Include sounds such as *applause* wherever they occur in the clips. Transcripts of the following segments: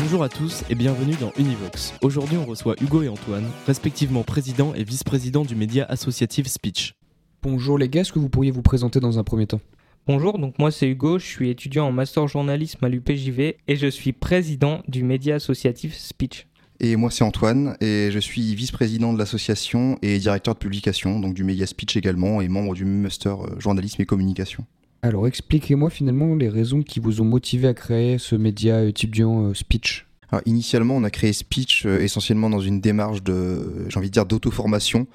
Bonjour à tous et bienvenue dans Univox. Aujourd'hui, on reçoit Hugo et Antoine, respectivement président et vice-président du média associatif Speech. Bonjour les gars, est-ce que vous pourriez vous présenter dans un premier temps? Bonjour, donc moi c'est Hugo, je suis étudiant en master journalisme à l'UPJV et je suis président du média associatif Speech. Et moi c'est Antoine et je suis vice-président de l'association et directeur de publication, donc du média Speech également et membre du master euh, journalisme et communication. Alors expliquez-moi finalement les raisons qui vous ont motivé à créer ce média étudiant euh, Speech. Alors, initialement, on a créé Speech euh, essentiellement dans une démarche de, j'ai envie de dire, d'auto-formation,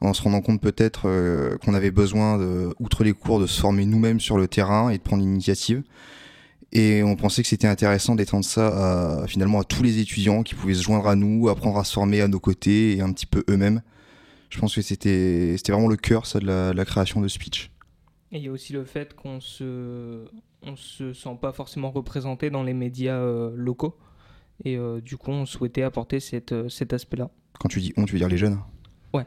en se rendant compte peut-être euh, qu'on avait besoin, de, outre les cours, de se former nous-mêmes sur le terrain et de prendre l'initiative. Et on pensait que c'était intéressant d'étendre ça finalement à tous les étudiants qui pouvaient se joindre à nous, apprendre à se former à nos côtés et un petit peu eux-mêmes. Je pense que c'était vraiment le cœur ça de la création de Speech. Et il y a aussi le fait qu'on se on se sent pas forcément représenté dans les médias euh, locaux et euh, du coup on souhaitait apporter cette, euh, cet aspect-là. Quand tu dis on, tu veux dire les jeunes? Ouais.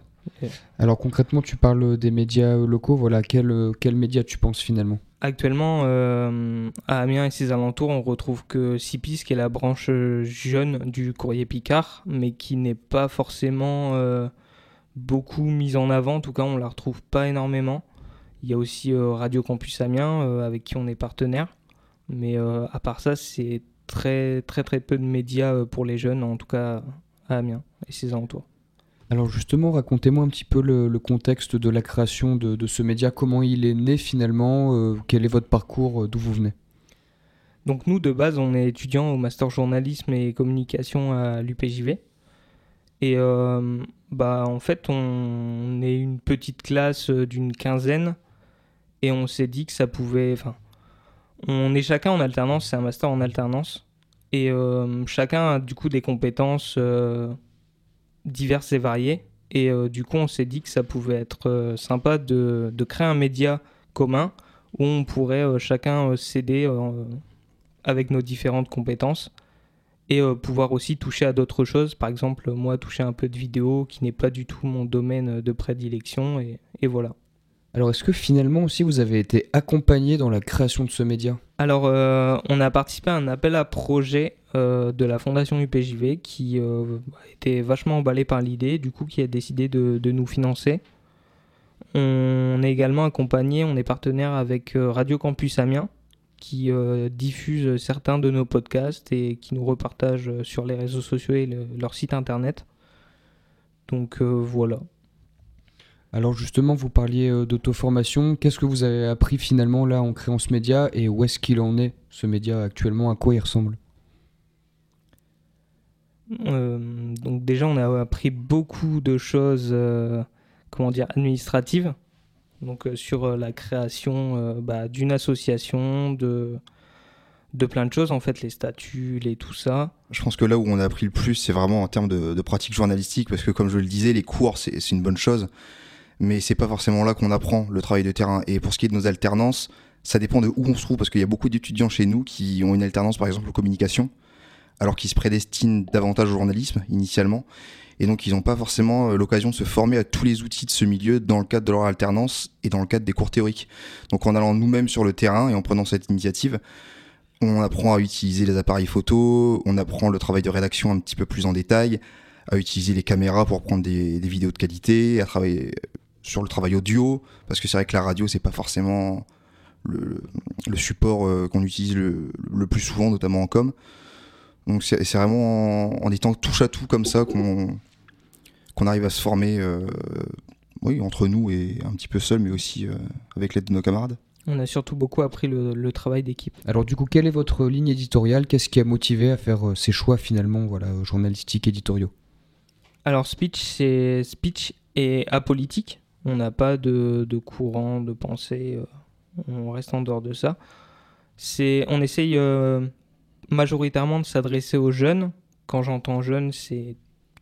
Alors concrètement, tu parles des médias locaux, voilà, quel, euh, quel média tu penses finalement? Actuellement, euh, à Amiens et ses alentours, on retrouve que CIPIS, qui est la branche jeune du courrier Picard, mais qui n'est pas forcément euh, beaucoup mise en avant. En tout cas, on la retrouve pas énormément. Il y a aussi euh, Radio Campus Amiens, euh, avec qui on est partenaire. Mais euh, à part ça, c'est très très très peu de médias pour les jeunes, en tout cas à Amiens et ses alentours. Alors justement, racontez-moi un petit peu le, le contexte de la création de, de ce média, comment il est né finalement, euh, quel est votre parcours, euh, d'où vous venez? Donc nous, de base, on est étudiant au master journalisme et communication à l'UPJV. Et euh, bah, en fait, on est une petite classe d'une quinzaine et on s'est dit que ça pouvait... Enfin, on est chacun en alternance, c'est un master en alternance. Et euh, chacun a du coup des compétences euh, diverses et variées. Et euh, du coup, on s'est dit que ça pouvait être sympa de, de créer un média commun où on pourrait chacun s'aider avec nos différentes compétences et pouvoir aussi toucher à d'autres choses. Par exemple, moi, toucher un peu de vidéo qui n'est pas du tout mon domaine de prédilection et voilà. Alors est-ce que finalement aussi vous avez été accompagné dans la création de ce média? Alors, euh, on a participé à un appel à projet euh, de la fondation UPJV qui euh, était vachement emballé par l'idée, du coup, qui a décidé de, nous financer. On est également accompagné, on est partenaire avec euh, Radio Campus Amiens qui diffuse certains de nos podcasts et qui nous repartage sur les réseaux sociaux et le- leur site internet. Donc voilà. Alors justement, vous parliez euh, d'auto-formation, qu'est-ce que vous avez appris finalement là en créant ce média et où est-ce qu'il en est ce média actuellement, à quoi il ressemble? Euh, donc déjà, on a appris beaucoup de choses, euh, comment dire, administratives. Donc euh, sur euh, la création euh, bah, d'une association, de, de plein de choses, en fait, les statuts, les tout ça. Je pense que là où on a appris le plus, c'est vraiment en termes de, de pratique journalistique, parce que comme je le disais, les cours, c'est une bonne chose, mais c'est pas forcément là qu'on apprend le travail de terrain. Et pour ce qui est de nos alternances, ça dépend de où on se trouve, parce qu'il y a beaucoup d'étudiants chez nous qui ont une alternance, par exemple, en communication, alors qu'ils se prédestinent davantage au journalisme initialement, et donc ils n'ont pas forcément euh, l'occasion de se former à tous les outils de ce milieu dans le cadre de leur alternance et dans le cadre des cours théoriques. Donc en allant nous-mêmes sur le terrain et en prenant cette initiative, on apprend à utiliser les appareils photo, on apprend le travail de rédaction un petit peu plus en détail, à utiliser les caméras pour prendre des, des vidéos de qualité, à travailler sur le travail audio, parce que c'est vrai que la radio, c'est pas forcément le, le support euh, qu'on utilise le, le plus souvent, notamment en com. Donc c'est vraiment en, en étant touche à tout comme ça qu'on qu'on arrive à se former, euh, oui, entre nous et un petit peu seul, mais aussi euh, avec l'aide de nos camarades. On a surtout beaucoup appris le, le travail d'équipe. Alors du coup, quelle est votre ligne éditoriale? Qu'est-ce qui a motivé à faire euh, ces choix finalement, voilà, journalistiques, éditoriaux? Alors speech, c'est speech et apolitique. On n'a pas de, courant de pensée. euh, on reste en dehors de ça. C'est, on essaye euh, majoritairement de s'adresser aux jeunes. Quand j'entends jeunes, c'est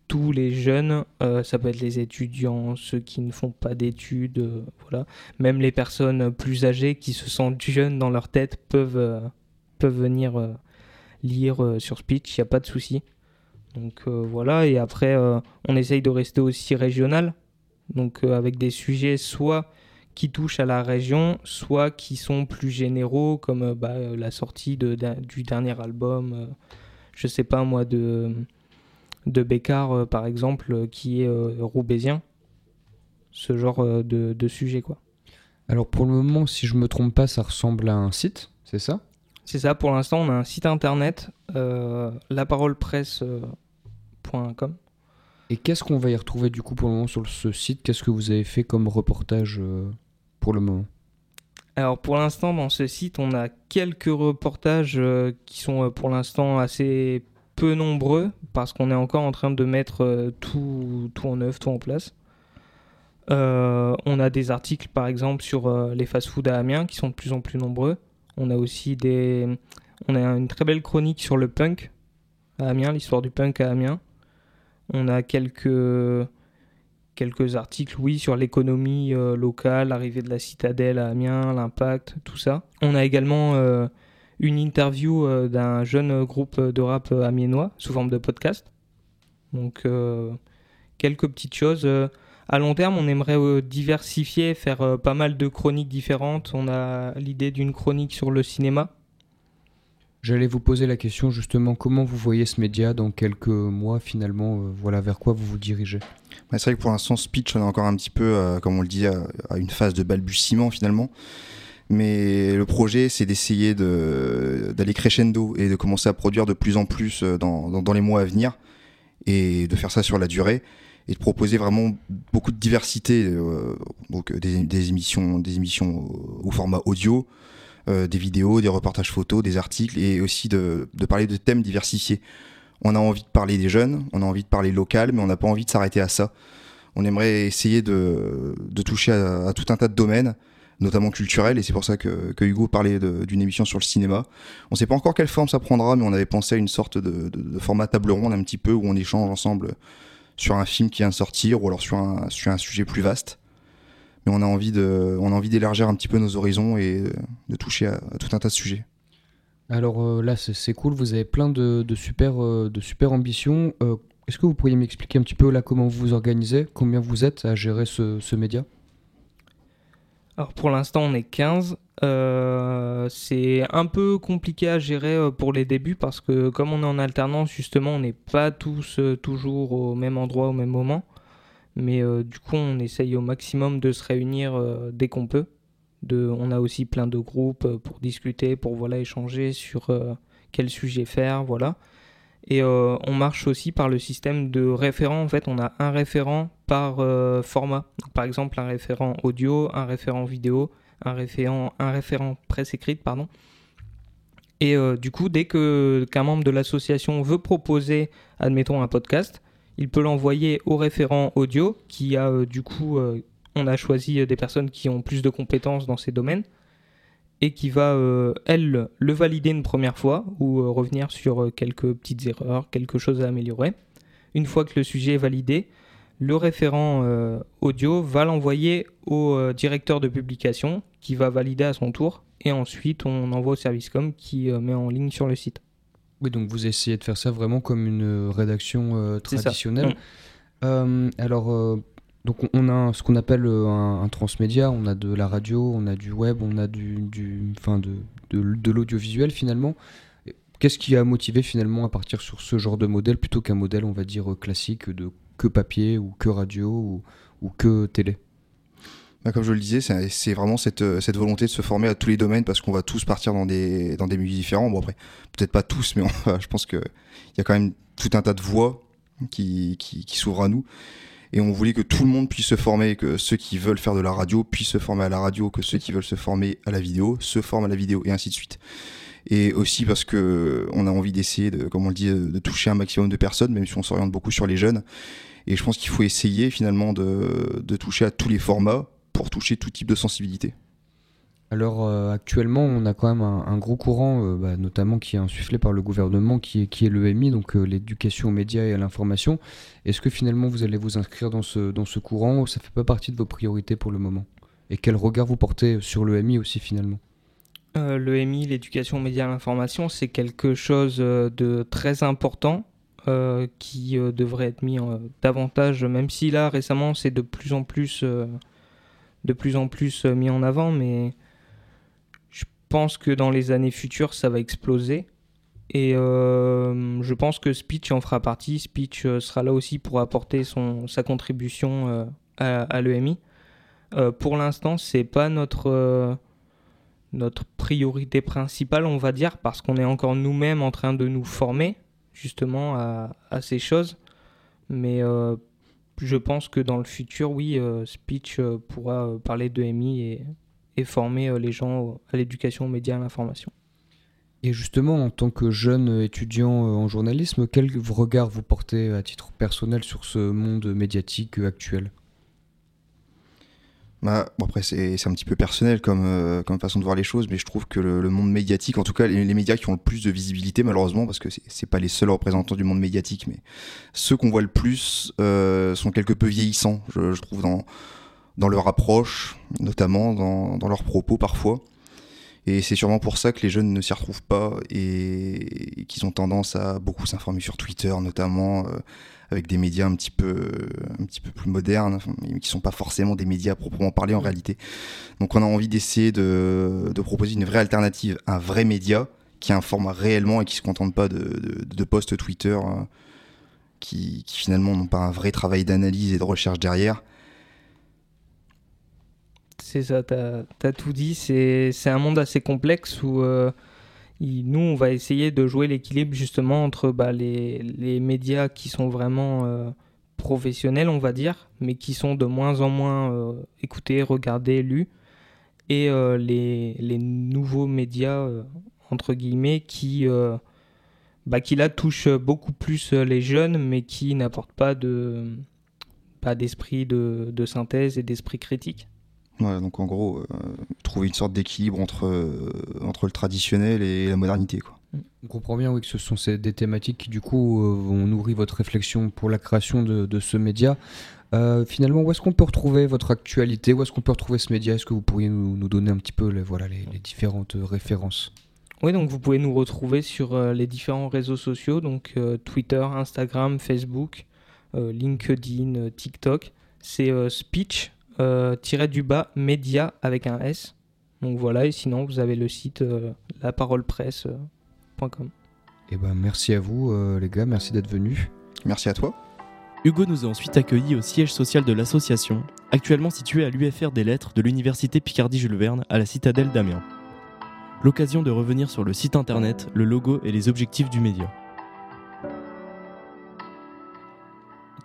tous les jeunes, euh, ça peut être les étudiants, ceux qui ne font pas d'études, voilà. Même les personnes plus âgées qui se sentent jeunes dans leur tête peuvent, peuvent venir lire sur Speech, il n'y a pas de souci. Donc voilà, et après, on essaye de rester aussi régional, donc avec des sujets soit qui touchent à la région, soit qui sont plus généraux, comme bah, la sortie de, du dernier album, je sais pas moi, de de Bécard, euh, par exemple, euh, qui est euh, roubaisien. Ce genre de, sujet, quoi. Alors pour le moment, si je me trompe pas, ça ressemble à un site, c'est ça? C'est ça, pour l'instant, on a un site internet, laparolepresse.com. Et qu'est-ce qu'on va y retrouver du coup pour le moment sur ce site? Qu'est-ce que vous avez fait comme reportage pour le moment? Alors pour l'instant dans ce site on a quelques reportages qui sont pour l'instant assez peu nombreux parce qu'on est encore en train de mettre euh, tout, tout en œuvre, tout en place. Euh, on a des articles par exemple sur euh, les fast-foods à Amiens qui sont de plus en plus nombreux. On a aussi des, on a une très belle chronique sur le punk à Amiens, l'histoire du punk à Amiens. On a quelques articles, oui, sur l'économie locale, l'arrivée de la citadelle à Amiens, l'impact, tout ça. On a également une interview euh, d'un jeune groupe de rap amiénois sous forme de podcast. Donc euh, quelques petites choses. À long terme, on aimerait euh, diversifier, faire pas mal de chroniques différentes. On a l'idée d'une chronique sur le cinéma. J'allais vous poser la question justement, comment vous voyez ce média dans quelques mois finalement, voilà vers quoi vous vous dirigez? C'est vrai que pour l'instant, Speech, on est encore un petit peu, comme on le dit, à, une phase de balbutiement finalement. Mais le projet, c'est d'essayer d'aller crescendo et de commencer à produire de plus en plus euh, dans, les mois à venir et de faire ça sur la durée et de proposer vraiment beaucoup de diversité, euh, donc des, émissions, des émissions au, format audio, euh, des vidéos, des reportages photos, des articles et aussi de, parler de thèmes diversifiés. On a envie de parler des jeunes, on a envie de parler local, mais on n'a pas envie de s'arrêter à ça. On aimerait essayer de, toucher à, tout un tas de domaines notamment culturel, et c'est pour ça que, Hugo parlait d'une émission sur le cinéma. On ne sait pas encore quelle forme ça prendra, mais on avait pensé à une sorte de, format table ronde un petit peu, où on échange ensemble sur un film qui vient de sortir, ou alors sur un sujet plus vaste. Mais on a envie de, on a envie d'élargir un petit peu nos horizons et de toucher à, tout un tas de sujets. Alors euh, là, c'est cool, vous avez plein de, super, euh, de super ambitions. Euh, est-ce que vous pourriez m'expliquer un petit peu là comment vous vous organisez, combien vous êtes à gérer ce, ce média? Alors pour l'instant on est 15. Euh, c'est un peu compliqué à gérer euh, pour les débuts parce que comme on est en alternance justement on n'est pas tous euh, toujours au même endroit au même moment. Mais du coup on essaye au maximum de se réunir dès qu'on peut. On a aussi plein de groupes pour discuter, pour voilà échanger sur quel sujet faire, voilà. Et euh, on marche aussi par le système de référent. En fait, on a un référent par euh, format. par exemple, un référent audio, un référent vidéo, un référent, un référent presse écrite, pardon. Et euh, du coup, dès qu'un membre de l'association veut proposer, admettons, un podcast, il peut l'envoyer au référent audio, qui a du coup, on a choisi des personnes qui ont plus de compétences dans ces domaines et qui va, euh, elle, le valider une première fois ou euh, revenir sur euh, quelques petites erreurs, quelque chose à améliorer. Une fois que le sujet est validé, le référent audio va l'envoyer au directeur de publication qui va valider à son tour et ensuite on envoie au service com qui met en ligne sur le site. Oui, donc vous essayez de faire ça vraiment comme une rédaction traditionnelle. Mm. alors, donc on a ce qu'on appelle euh, un, transmédia, on a de la radio, on a du web, on a du, du enfin de, de, l'audiovisuel finalement. Qu'est-ce qui a motivé finalement à partir sur ce genre de modèle plutôt qu'un modèle on va dire classique de que papier ou que radio ou, ou que télé? Bah, comme je le disais, c'est vraiment cette, cette, volonté de se former à tous les domaines parce qu'on va tous partir dans des, dans milieux différents. Bon, après, peut-être pas tous, mais *laughs* je pense qu'il y a quand même tout un tas de voies qui, s'ouvrent à nous et on voulait que tout le monde puisse se former, que ceux qui veulent faire de la radio puissent se former à la radio, que ceux qui veulent se former à la vidéo se forment à la vidéo, et ainsi de suite. Et aussi parce que on a envie d'essayer, de, comme on le dit, de toucher un maximum de personnes, même si on s'oriente beaucoup sur les jeunes. Et je pense qu'il faut essayer finalement de, toucher à tous les formats pour toucher tout type de sensibilité. alors actuellement, on a quand même un, gros courant, bah, notamment qui est insufflé par le gouvernement, qui est, qui est l'EMI, donc l'éducation aux médias et à l'information. Est-ce que finalement vous allez vous inscrire dans ce, dans ce courant ou ça fait pas partie de vos priorités pour le moment? Et quel regard vous portez sur l'EMI aussi finalement? Euh, L'EMI, l'éducation aux médias et à l'information, c'est quelque chose de très important euh, qui euh, devrait être mis davantage, même si là récemment c'est de plus en plus, euh, de plus en plus mis en avant, mais je pense que dans les années futures ça va exploser. Et je pense que Speech en fera partie. Speech sera là aussi pour apporter son, sa contribution à, à l'EMI. pour l'instant, c'est pas notre notre priorité principale, on va dire, parce qu'on est encore nous-mêmes en train de nous former justement à, ces choses. Mais euh, je pense que dans le futur, oui, euh, Speech euh, pourra parler de MI et, former les gens à l'éducation aux médias à l'information. Et justement, en tant que jeune étudiant en journalisme, quel regard vous portez à titre personnel sur ce monde médiatique actuel? Bah, après, c'est un petit peu personnel comme, euh, comme façon de voir les choses, mais je trouve que le, monde médiatique, en tout cas les, médias qui ont le plus de visibilité, malheureusement, parce que c'est pas les seuls représentants du monde médiatique, mais ceux qu'on voit le plus euh, sont quelque peu vieillissants, je, je, trouve, dans, dans leur approche, notamment dans, dans leurs propos parfois. Et c'est sûrement pour ça que les jeunes ne s'y retrouvent pas et, qu'ils ont tendance à beaucoup s'informer sur Twitter, notamment. Euh, avec des médias un petit peu, un petit peu plus modernes, mais qui sont pas forcément des médias proprement parlés en réalité. Donc on a envie d'essayer de, de, proposer une vraie alternative, un vrai média qui informe réellement et qui se contente pas de, de, posts Twitter euh, qui, qui, finalement n'ont pas un vrai travail d'analyse et de recherche derrière. C'est ça, tu as, tout dit. C'est un monde assez complexe où euh, nous, on va essayer de jouer l'équilibre justement entre bah, les, médias qui sont vraiment euh, professionnels, on va dire, mais qui sont de moins en moins euh, écoutés, regardés, lus, et euh, les, nouveaux médias, entre guillemets, qui, bah, qui là touchent beaucoup plus les jeunes, mais qui n'apportent pas de pas d'esprit de, de synthèse et d'esprit critique donc en gros, euh, trouver une sorte d'équilibre entre, euh, entre le traditionnel et la modernité. Quoi. On comprend bien oui, que ce sont ces, des thématiques qui du coup euh, vont nourrir votre réflexion pour la création de, de ce média. finalement, où est-ce qu'on peut retrouver votre actualité? Où est-ce qu'on peut retrouver ce média? Est-ce que vous pourriez nous, nous, donner un petit peu les, voilà, les, les, différentes références? Oui, donc vous pouvez nous retrouver sur les différents réseaux sociaux, donc Twitter, Instagram, Facebook, LinkedIn, TikTok. C'est Speech, euh, du bas média avec un S. Donc voilà, et sinon vous avez le site euh, laparolepresse.com. Et eh ben merci à vous euh, les gars, merci d'être venus. Merci à toi. Hugo nous a ensuite accueillis au siège social de l'association, actuellement situé à l'UFR des lettres de l'université Picardie-Jules Verne à la citadelle d'Amiens. L'occasion de revenir sur le site internet, le logo et les objectifs du média.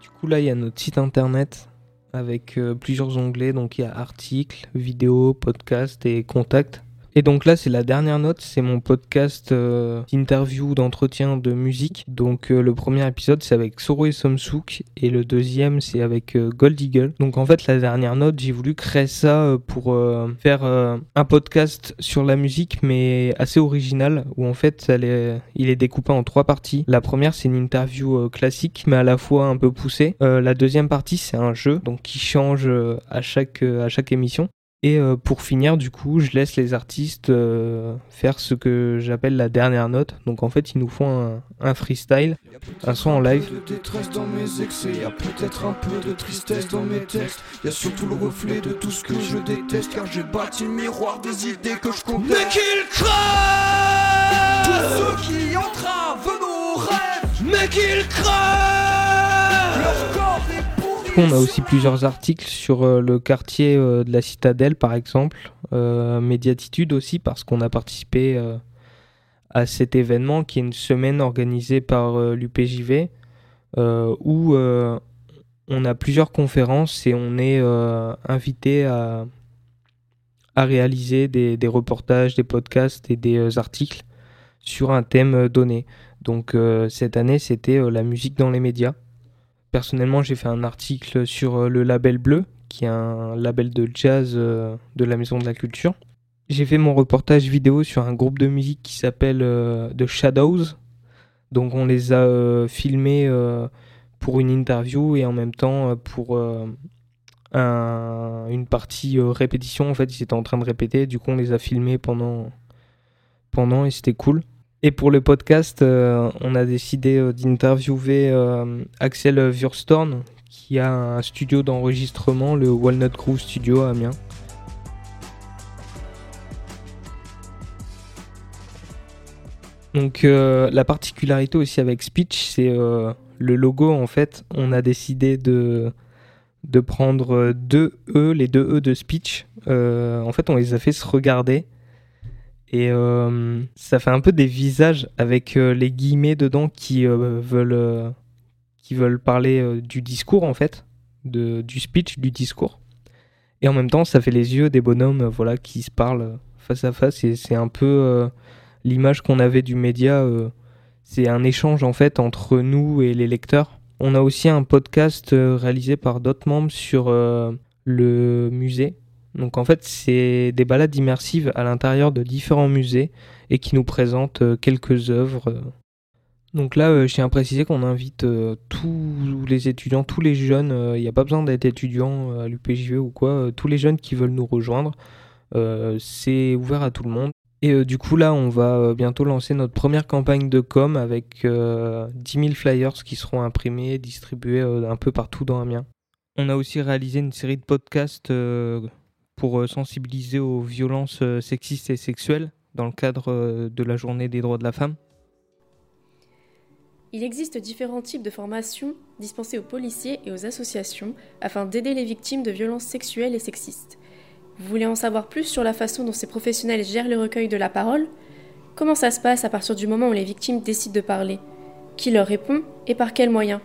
Du coup là il y a notre site internet avec euh, plusieurs onglets. Donc il y a articles, vidéos, podcasts et contacts. Et donc là, c'est la dernière note, c'est mon podcast euh, d'interview, d'entretien de musique. Donc euh, le premier épisode, c'est avec Soro et Somsouk, et le deuxième, c'est avec euh, Gold Eagle. Donc en fait, la dernière note, j'ai voulu créer ça pour faire un podcast sur la musique, mais assez original, où en fait, il est découpé en trois parties. La première, c'est une interview classique, mais à la fois un peu poussée. la deuxième partie, c'est un jeu, donc qui change à chaque à chaque émission. Et euh, pour finir, du coup, je laisse les artistes euh, faire ce que j'appelle la dernière note. Donc en fait, ils nous font un, freestyle, un son en live. de détresse dans mes excès, y a peut-être un peu de tristesse dans mes textes. Y a surtout le reflet de tout ce que je déteste, car j'ai bâti le miroir des idées que je conteste. Mais qu'ils crèvent Tous ceux qui entravent nos rêves, mais qu'ils crèvent On a aussi plusieurs articles sur euh, le quartier euh, de la Citadelle, par exemple, euh, Médiatitude aussi, parce qu'on a participé à cet événement qui est une semaine organisée par l'UPJV, où on a plusieurs conférences et on est invité à, à réaliser des, des, reportages, des podcasts et des articles sur un thème donné. Donc cette année, c'était la musique dans les médias. Personnellement, j'ai fait un article sur euh, le label bleu, qui est un label de jazz euh, de la Maison de la Culture. J'ai fait mon reportage vidéo sur un groupe de musique qui s'appelle The Shadows. Donc on les a filmés pour une interview et en même temps pour une partie répétition. En fait, ils étaient en train de répéter. Du coup, on les a filmés pendant, pendant et c'était cool. Et pour le podcast, on a décidé d'interviewer Axel Wurstorn, qui a un studio d'enregistrement, le Walnut Groove Studio à Amiens. Donc euh, la particularité aussi avec Speech, c'est euh, le logo en fait. On a décidé de, de prendre deux E, les deux E de Speech. Euh, en fait, on les a fait se regarder. Et ça fait un peu des visages avec les guillemets dedans qui veulent qui veulent parler euh, du discours en fait, de, du speech, du discours. Et en même temps, ça fait les yeux des bonhommes euh, voilà, qui se parlent euh, face à face. Et c'est un peu l'image qu'on avait du média. c'est un échange en fait entre nous et les lecteurs. On a aussi un podcast réalisé par d'autres membres sur le musée. Donc en fait, c'est des balades immersives à l'intérieur de différents musées et qui nous présentent quelques œuvres donc là, euh, je tiens à préciser qu'on invite euh, tous les étudiants, tous les jeunes, euh, il n'y a pas besoin d'être étudiant à l'UPJV ou quoi, tous les jeunes qui veulent nous rejoindre, c'est ouvert à tout le monde. Et du coup là, on va bientôt lancer notre première campagne de com avec 10 000 flyers qui seront imprimés, distribués un peu partout dans Amiens. On a aussi réalisé une série de podcasts pour sensibiliser aux violences sexistes et sexuelles dans le cadre de la journée des droits de la femme? Il existe différents types de formations dispensées aux policiers et aux associations afin d'aider les victimes de violences sexuelles et sexistes. Vous voulez en savoir plus sur la façon dont ces professionnels gèrent le recueil de la parole? Comment ça se passe à partir du moment où les victimes décident de parler? Qui leur répond et par quels moyens?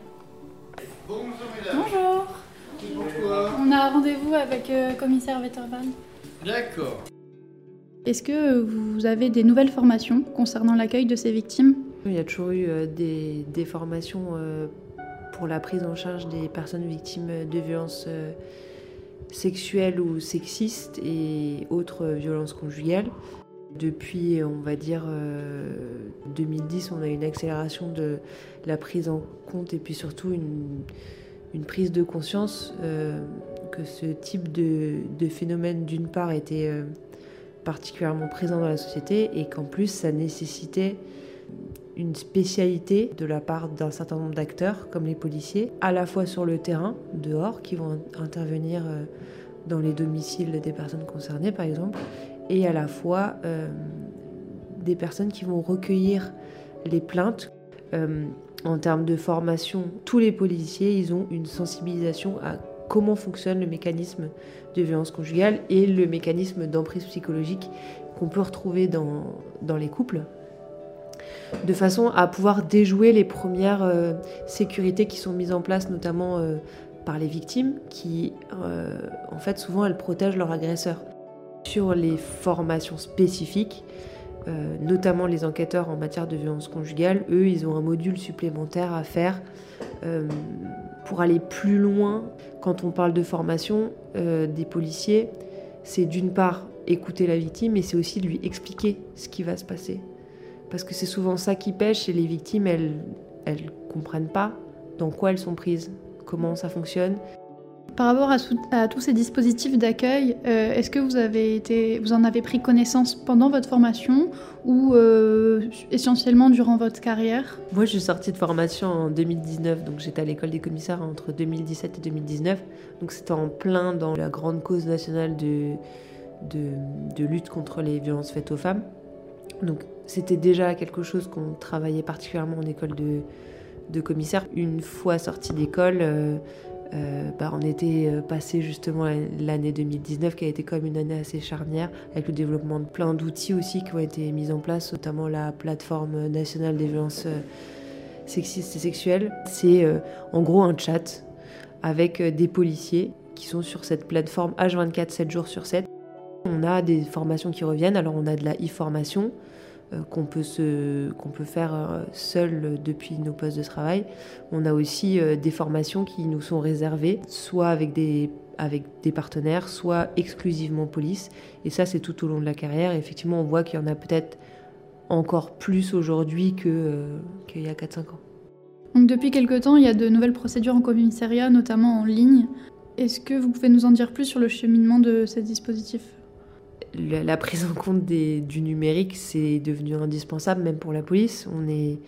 A rendez-vous avec le euh, commissaire Vetterban. D'accord. Est-ce que vous avez des nouvelles formations concernant l'accueil de ces victimes? Il y a toujours eu euh, des, formations euh, pour la prise en charge des personnes victimes de violences euh, sexuelles ou sexistes et autres violences conjugales. Depuis, on va dire, 2010, on a une accélération de la prise en compte et puis surtout une, prise de conscience que ce type de, phénomène, d'une part, était particulièrement présent dans la société et qu'en plus, ça nécessitait une spécialité de la part d'un certain nombre d'acteurs, comme les policiers, à la fois sur le terrain, dehors, qui vont intervenir euh, dans les domiciles des personnes concernées, par exemple, et à la fois euh, des personnes qui vont recueillir les plaintes. Euh, en termes de formation, tous les policiers, ils ont une sensibilisation à comment fonctionne le mécanisme de violence conjugale et le mécanisme d'emprise psychologique qu'on peut retrouver dans, les couples de façon à pouvoir déjouer les premières euh, sécurités qui sont mises en place, notamment euh, par les victimes, qui, euh, en fait, souvent, elles protègent leur agresseur. Sur les formations spécifiques, notamment les enquêteurs en matière de violence conjugale, eux, ils ont un module supplémentaire à faire pour aller plus loin. Quand on parle de formation des policiers, c'est d'une part écouter la victime, mais c'est aussi lui expliquer ce qui va se passer. Parce que c'est souvent ça qui pêche et les victimes, elles elles comprennent pas dans quoi elles sont prises, comment ça fonctionne. Par rapport à, tous ces dispositifs d'accueil, euh, est-ce que vous, en avez pris connaissance pendant votre formation ou euh, essentiellement durant votre carrière? Moi, je suis sortie de formation en 2019, donc j'étais à l'école des commissaires entre 2017 et 2019. Donc c'était en plein dans la grande cause nationale de, lutte contre les violences faites aux femmes. Donc c'était déjà quelque chose qu'on travaillait particulièrement en école de, de commissaire. Une fois sorti d'école, euh, euh, bah, on était euh, passé justement l'année 2019 qui a été comme une année assez charnière avec le développement de plein d'outils aussi qui ont été mis en place, notamment la plateforme nationale des violences sexistes et sexuelles. C'est en gros un chat avec des policiers qui sont sur cette plateforme H24 7 jours sur 7. On a des formations qui reviennent, alors on a de la e-formation, qu'on peut, qu'on peut faire seul depuis nos postes de travail. On a aussi des formations qui nous sont réservées, soit avec des, avec des partenaires, soit exclusivement police. Et ça, c'est tout au long de la carrière. effectivement, on voit qu'il y en a peut-être encore plus aujourd'hui qu'il y a 4-5 ans. Donc depuis quelque temps, il y a de nouvelles procédures en commissariat, notamment en ligne. Est-ce que vous pouvez nous en dire plus sur le cheminement de ces dispositifs? La, prise en compte du numérique, c'est devenu indispensable, même pour la police. On est,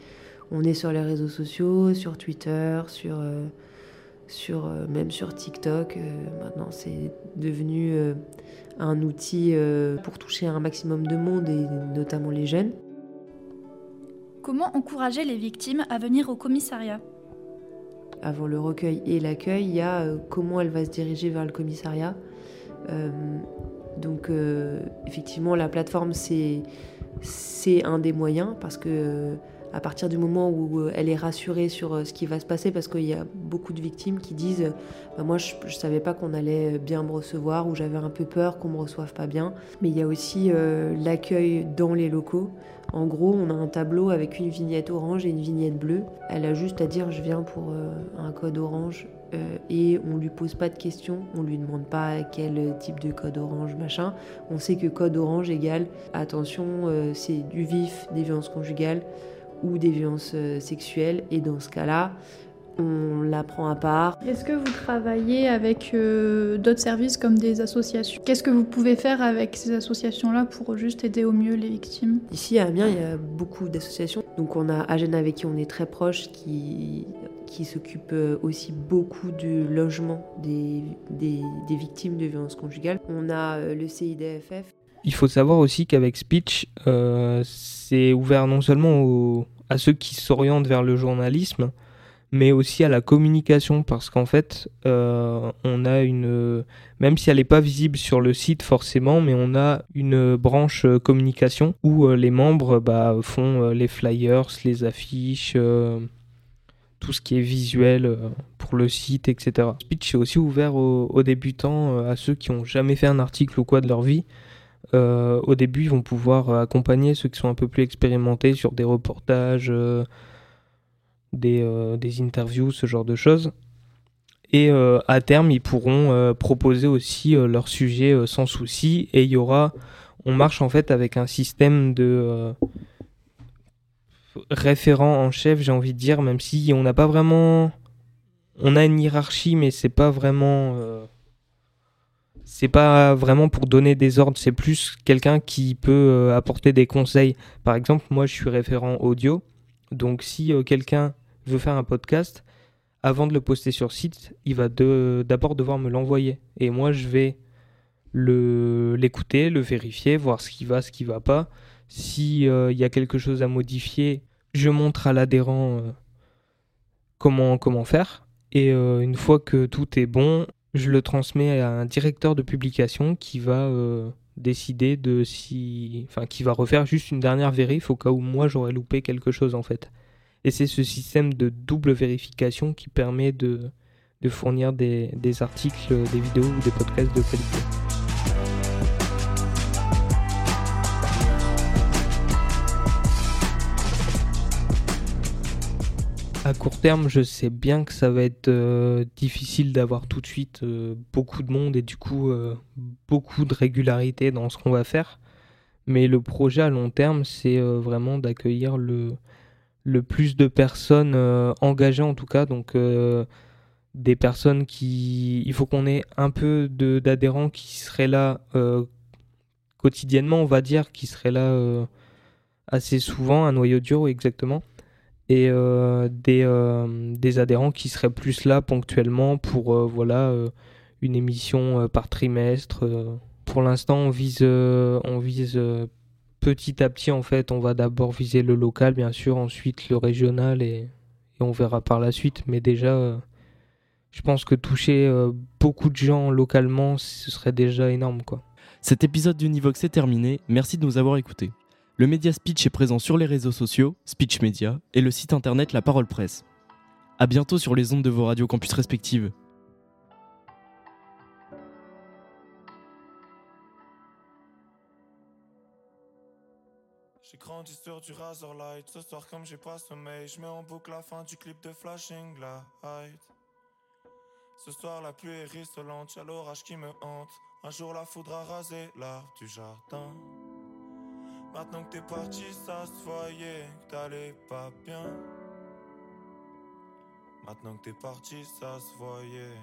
on est sur les réseaux sociaux, sur Twitter, sur, euh, sur, euh, même sur TikTok. Euh, maintenant, c'est devenu un outil pour toucher un maximum de monde, et notamment les jeunes. Comment encourager les victimes à venir au commissariat? Avant le recueil et l'accueil, il y a comment elle va se diriger vers le commissariat. Euh, donc euh, effectivement, la plateforme, c'est un des moyens parce que à partir du moment où elle est rassurée sur ce qui va se passer, parce qu'il y a beaucoup de victimes qui disent bah, Moi, je ne savais pas qu'on allait bien me recevoir, ou j'avais un peu peur qu'on ne me reçoive pas bien. Mais il y a aussi l'accueil dans les locaux. En gros, on a un tableau avec une vignette orange et une vignette bleue. Elle a juste à dire je viens pour euh, un code orange euh, et on lui pose pas de questions, on lui demande pas quel type de code orange machin. On sait que code orange égale attention, euh, c'est du vif, des violences conjugales ou des violences sexuelles et dans ce cas-là, on la prend à part. Est-ce que vous travaillez avec euh, d'autres services comme des associations? Qu'est-ce que vous pouvez faire avec ces associations-là pour juste aider au mieux les victimes? Ici à Amiens, il y a beaucoup d'associations. Donc on a Agena avec qui on est très proche, qui, qui s'occupe euh, aussi beaucoup du logement des, des, victimes de violences conjugales. On a euh, le CIDFF. Il faut savoir aussi qu'avec Speech, c'est ouvert non seulement à ceux qui s'orientent vers le journalisme, mais aussi à la communication parce qu'en fait euh, on a une même si elle n'est pas visible sur le site forcément mais on a une branche euh, communication où euh, les membres bah, font les flyers les affiches tout ce qui est visuel pour le site etc Speech est aussi ouvert aux, débutants à ceux qui ont jamais fait un article ou quoi de leur vie. Au début ils vont pouvoir accompagner ceux qui sont un peu plus expérimentés sur des reportages euh, des, interviews, ce genre de choses. Et euh, à terme, ils pourront euh, proposer aussi leur sujet sans souci. Et il y aura, on marche en fait avec un système de référent en chef, j'ai envie de dire, même si on n'a pas vraiment, on a une hiérarchie, mais c'est pas vraiment, c'est pas vraiment pour donner des ordres, c'est plus quelqu'un qui peut apporter des conseils. Par exemple, moi, je suis référent audio, donc si quelqu'un veut faire un podcast, avant de le poster sur site, il va d'abord devoir me l'envoyer. Et moi, je vais l'écouter, le, vérifier, voir ce qui va, ce qui va pas. S'il euh, y a quelque chose à modifier, je montre à l'adhérent euh, comment, comment faire. Et euh, une fois que tout est bon, je le transmets à un directeur de publication qui va décider de si. Enfin, qui va refaire juste une dernière vérif au cas où moi j'aurais loupé quelque chose en fait. Et c'est ce système de double vérification qui permet de, fournir des, des, articles, des vidéos ou des podcasts de qualité. À court terme, je sais bien que ça va être euh, difficile d'avoir tout de suite euh, beaucoup de monde et du coup euh, beaucoup de régularité dans ce qu'on va faire. Mais le projet à long terme, c'est vraiment d'accueillir le, le plus de personnes euh, engagées en tout cas. Donc euh, des personnes qui... Il faut qu'on ait un peu d'adhérents qui seraient là euh, quotidiennement, on va dire, qui seraient là assez souvent, un noyau dur exactement. Et des, des, adhérents qui seraient plus là ponctuellement pour voilà une émission par trimestre. pour l'instant, on vise, on vise petit à petit, en fait, on va d'abord viser le local, bien sûr, ensuite le régional et, on verra par la suite. Mais déjà, euh, je pense que toucher euh, beaucoup de gens localement, ce serait déjà énorme, quoi. Cet épisode d'Univox est terminé. Merci de nous avoir écoutés. Le média Speech est présent sur les réseaux sociaux, Speech Media, et le site internet La Parole Presse. À bientôt sur les ondes de vos radios campus respectives. J'ai grandi sur du Razorlight. Ce soir, comme j'ai pas sommeil, je mets en boucle la fin du clip de Flashing Light. Ce soir, la pluie est rissolante, y'a l'orage qui me hante. Un jour, la foudre a rasé l'arbre du jardin. Maintenant que t'es parti, ça se voyait que t'allais pas bien. Maintenant que t'es parti, ça se voyait.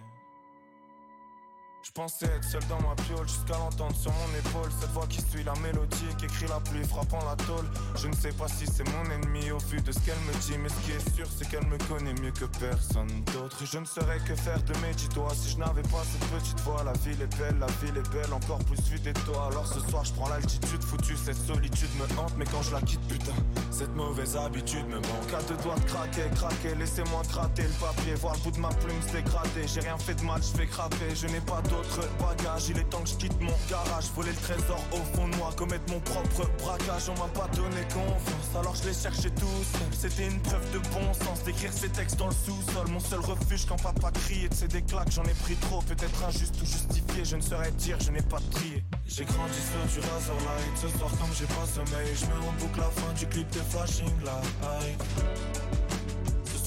Je pensais être seul dans ma piole jusqu'à l'entendre sur mon épaule. Cette voix qui suit la mélodie qui écrit la pluie frappant la tôle. Je ne sais pas si c'est mon ennemi au vu de ce qu'elle me dit Mais ce qui est sûr c'est qu'elle me connaît mieux que personne d'autre. Je ne saurais que faire de mes dix doigts si je n'avais pas cette petite voix. La ville est belle, la ville est belle, encore plus vite et toi Alors ce soir je prends l'altitude foutue, cette solitude me hante. Mais quand je la quitte putain, cette mauvaise habitude me manque. À deux doigts de craquer, craquer, laissez-moi gratter le papier Voir le bout de ma plume se dégrader. J'ai rien fait de mal, je fais craper, je n'ai pas d'autres bagages. Il est temps que je quitte mon garage. Voler le trésor au fond de moi, commettre mon propre braquage. On m'a pas donné confiance, alors je l'ai cherché tout seul. C'était une preuve de bon sens d'écrire ces textes dans le sous-sol. Mon seul refuge quand papa crie et de des claques, j'en ai pris trop. Peut-être injuste ou justifié, je ne saurais dire, je n'ai pas trié. J'ai grandi sur du Razorlight. Ce soir, comme j'ai pas sommeil, je mets en boucle la fin du clip de Flashing Light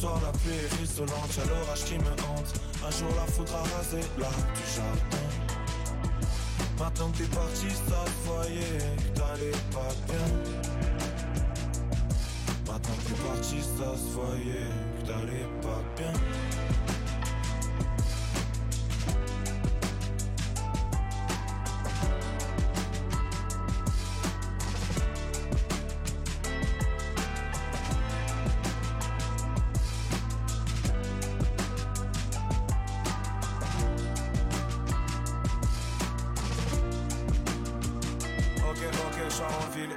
soir la pluie est rissolante, y'a l'orage qui me hante. Un jour la foudre a rasé l'arbre du jardin. Maintenant que t'es parti, ça se voyait t'allais pas bien. Maintenant que t'es parti, ça se voyait que t'allais pas bien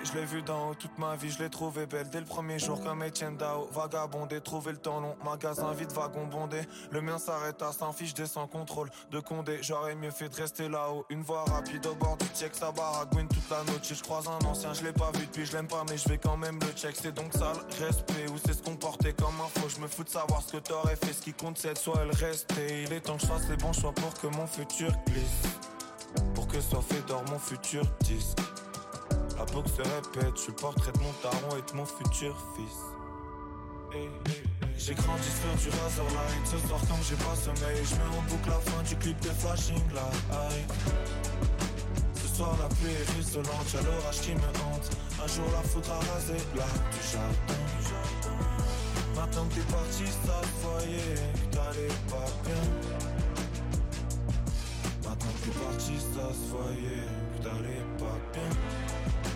je l'ai vu d'en haut toute ma vie, je l'ai trouvé belle dès le premier jour comme Etienne Dao. Vagabondé, trouver le temps long, magasin vide, wagon bondé. Le mien s'arrête à sans fiche, sans contrôle de Condé. J'aurais mieux fait de rester là-haut. Une voie rapide au bord du check, ça baragouine toute la noche. Je croise un ancien, je l'ai pas vu depuis, je l'aime pas, mais je vais quand même le check. C'est donc ça le respect, ou c'est se comporter comme un faux. Je me fous de savoir ce que t'aurais fait, ce qui compte c'est soit le rester. Il est temps que je fasse les bons choix pour que mon futur glisse. Pour que soit fait d'or mon futur disque. La boucle se répète, je suis le portrait de mon taron et de mon futur fils. J'ai grandi sur du Razorlight Ce soir comme j'ai pas sommeil Je mets en boucle la fin du clip de Flashing Light. Ce soir la pluie est rissolante Y'a l'orage qui me hante. Un jour la foudre a rasé l'arbre du jardin. Maintenant que t'es parti ça que t'allais pas bien. Maintenant que t'es parti ça se voyait que t'allais pas bien